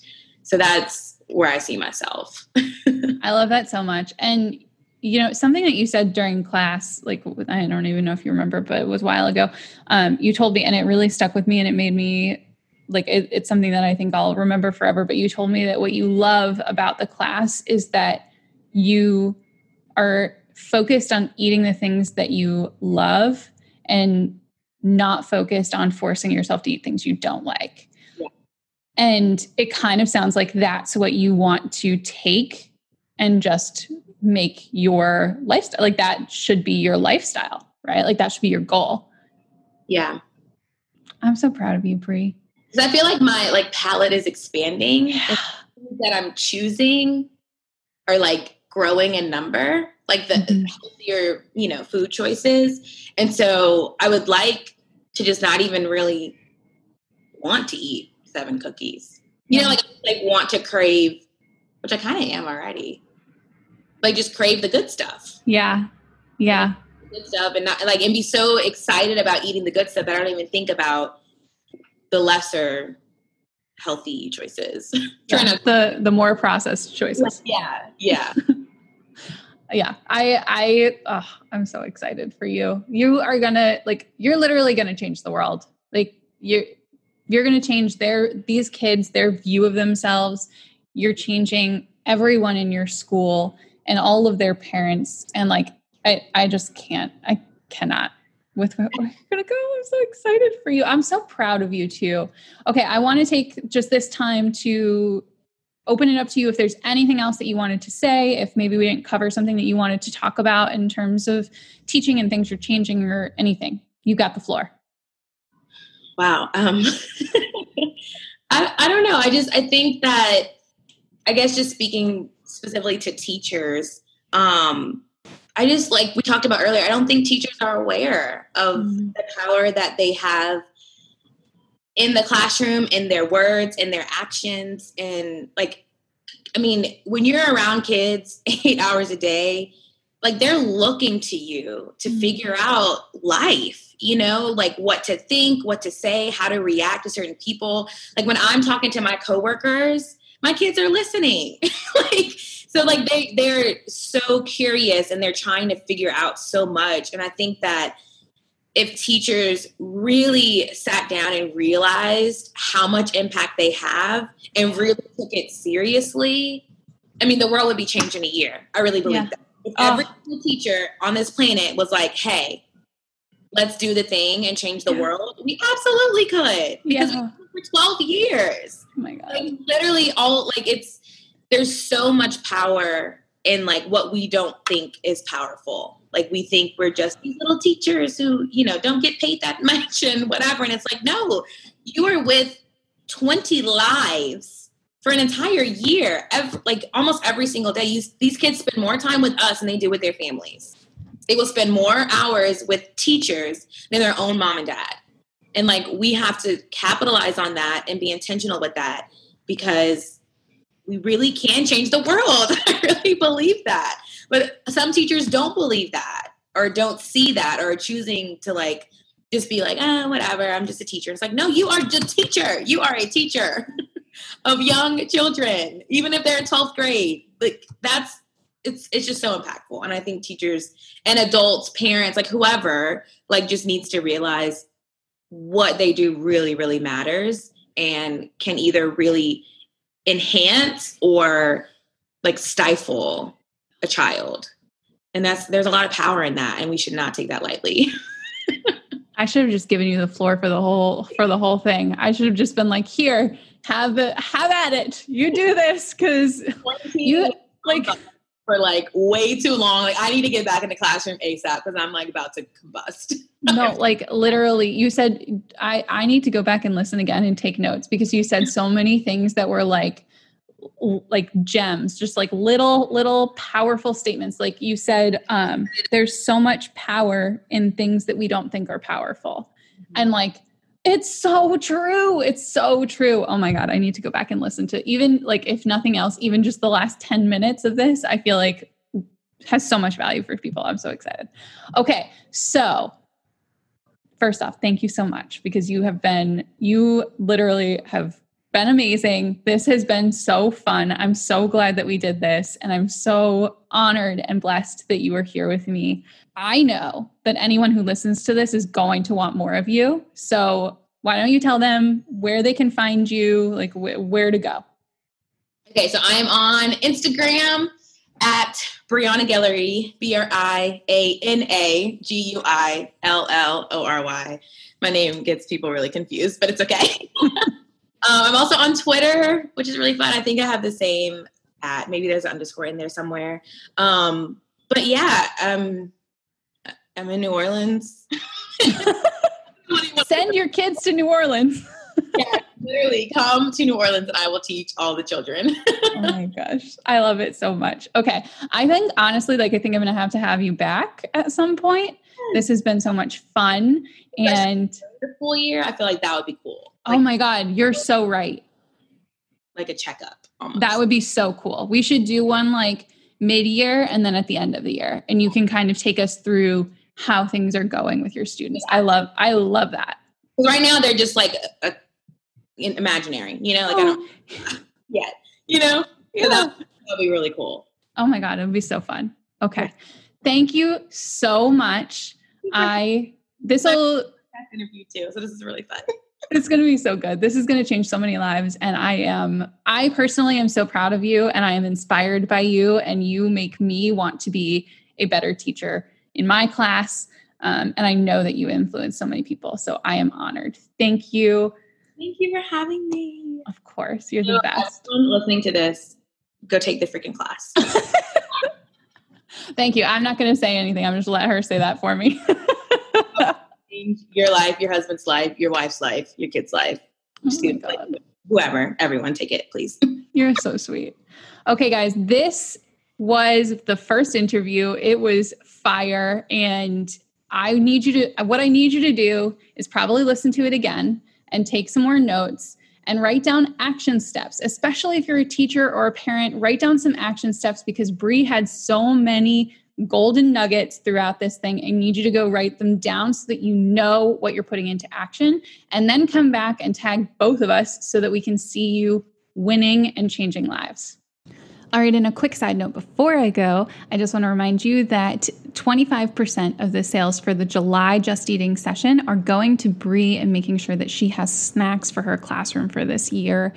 So that's where I see myself. I love that so much, and you know something that you said during class like i don't even know if you remember but it was a while ago um, you told me and it really stuck with me and it made me like it, it's something that i think i'll remember forever but you told me that what you love about the class is that you are focused on eating the things that you love and not focused on forcing yourself to eat things you don't like. And it kind of sounds like that's what you want to take and just make your lifestyle like that should be your lifestyle, right? Like that should be your goal. Yeah. I'm so proud of you, Bree. Because I feel like my like palate is expanding. Yeah. that I'm choosing are like growing in number, like the mm-hmm. healthier, you know, food choices. And so I would like to just not even really want to eat seven cookies. You yeah. know, like like want to crave, which I kind of am already like just crave the good stuff. Yeah. Yeah. Good stuff and not like and be so excited about eating the good stuff that I don't even think about the lesser healthy choices. Trying to the the more processed choices. Yeah. Yeah. yeah i i oh, i'm so excited for you you are gonna like you're literally gonna change the world like you you're gonna change their these kids their view of themselves. You're changing everyone in your school and all of their parents. And like i i just can't i cannot with where you're gonna go. I'm so excited for you. I'm so proud of you too. Okay i want to take just this time to open it up to you if there's anything else that you wanted to say if maybe we didn't cover something that you wanted to talk about in terms of teaching and things you're changing or anything. You got the floor wow um I, I don't know i just i think that i guess just speaking specifically to teachers, um, I just like we talked about earlier, I don't think teachers are aware of mm-hmm. the power that they have in the classroom, in their words, in their actions. And like, I mean, when you're around kids eight hours a day, like they're looking to you to mm-hmm. figure out life, you know, like what to think, what to say, how to react to certain people. Like when I'm talking to my coworkers, my kids are listening. like so like they they're so curious and they're trying to figure out so much. And I think that if teachers really sat down and realized how much impact they have and really took it seriously, I mean, the world would be changed in a year. I really believe yeah. that. If oh. every teacher on this planet was like, hey, let's do the thing and change the yeah. world, we absolutely could. Because yeah. for 12 years. Oh my God. Like, literally all like it's there's so much power in like what we don't think is powerful. Like we think we're just these little teachers who, you know, don't get paid that much and whatever. And it's like, no, you are with 20 lives for an entire year, every, like almost every single day. You, these kids spend more time with us than they do with their families. They will spend more hours with teachers than their own mom and dad. And like we have to capitalize on that and be intentional with that because we really can change the world. I really believe that. But some teachers don't believe that or don't see that or are choosing to like just be like, ah, oh, whatever, I'm just a teacher. It's like, no, you are a teacher. You are a teacher of young children, even if they're in 12th grade. Like that's it's it's just so impactful. And I think teachers and adults, parents, like whoever, like just needs to realize what they do really, really matters and can either really enhance or like stifle a child. And that's there's a lot of power in that and we should not take that lightly. I should have just given you the floor for the whole for the whole thing. I should have just been like, "Here, have it, have at it. You do this cuz you like for like way too long. Like I need to get back in the classroom ASAP because I'm like about to combust. no, like literally you said I I need to go back and listen again and take notes because you said so many things that were like like gems just like little little powerful statements like you said um there's so much power in things that we don't think are powerful mm-hmm. and like it's so true. It's so true. Oh my god i need to go back and listen to even like if nothing else even just the last 10 minutes of this i feel like has so much value for people. I'm so excited. Okay so first off thank you so much because you have been you literally have been amazing. This has been so fun. I'm so glad that we did this. And I'm so honored and blessed that you were here with me. I know that anyone who listens to this is going to want more of you. So why don't you tell them where they can find you, like wh- where to go? Okay, so I'm on Instagram at Briana Guillory, B R I A N A G U I L L O R Y. My name gets people really confused, but it's okay. Um, I'm also on Twitter, which is really fun. I think I have the same at maybe there's an underscore in there somewhere. Um, but yeah, um, I'm in New Orleans. Send your kids to New Orleans. yeah, literally come to New Orleans and I will teach all the children. oh my gosh. I love it so much. Okay. I think honestly, like I think I'm gonna have to have you back at some point. This has been so much fun. And the full year, I feel like that would be cool. Oh like, oh my God, you're so right. Like a checkup. Almost. That would be so cool. We should do one like mid year and then at the end of the year. And you can kind of take us through how things are going with your students. I love, I love that. Right now they're just like a, a, imaginary, you know, like oh. I don't oh. yet, you know, yeah. So that would be really cool. Oh my God, it would be so fun. Okay. Thank you so much. I, this will interview too. So this is really fun. it's going to be so good. This is going to change so many lives. And I am, I personally am so proud of you and I am inspired by you. And you make me want to be a better teacher in my class. Um, and I know that you influence so many people. So I am honored. Thank you. Thank you for having me. Of course. You're you the best. Listening to this, go take the freaking class. Thank you. I'm not going to say anything. I'm just let her say that for me your life, your husband's life, your wife's life, your kid's life, oh whoever, everyone take it, please. You're so sweet. Okay, guys, this was the first interview. It was fire. And I need you to, what I need you to do is probably listen to it again and take some more notes and write down action steps, especially if you're a teacher or a parent. Write down some action steps because Bree had so many golden nuggets throughout this thing. I need you to go write them down so that you know what you're putting into action and then come back and tag both of us so that we can see you winning and changing lives. All right, and a quick side note before I go, I just want to remind you that 25% of the sales for the July Just Eating session are going to Bree and making sure that she has snacks for her classroom for this year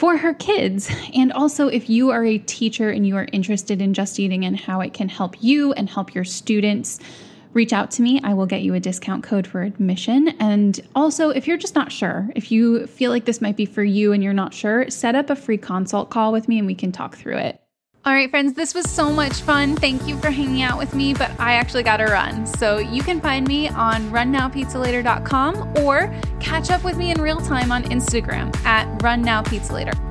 for her kids. And also, if you are a teacher and you are interested in Just Eating and how it can help you and help your students, reach out to me. I will get you a discount code for admission. And also, if you're just not sure, if you feel like this might be for you and you're not sure, set up a free consult call with me and we can talk through it. All right, friends, this was so much fun. Thank you for hanging out with me, but I actually got to run. So you can find me on runnowpizzalater.com or catch up with me in real time on Instagram at runnowpizzalater.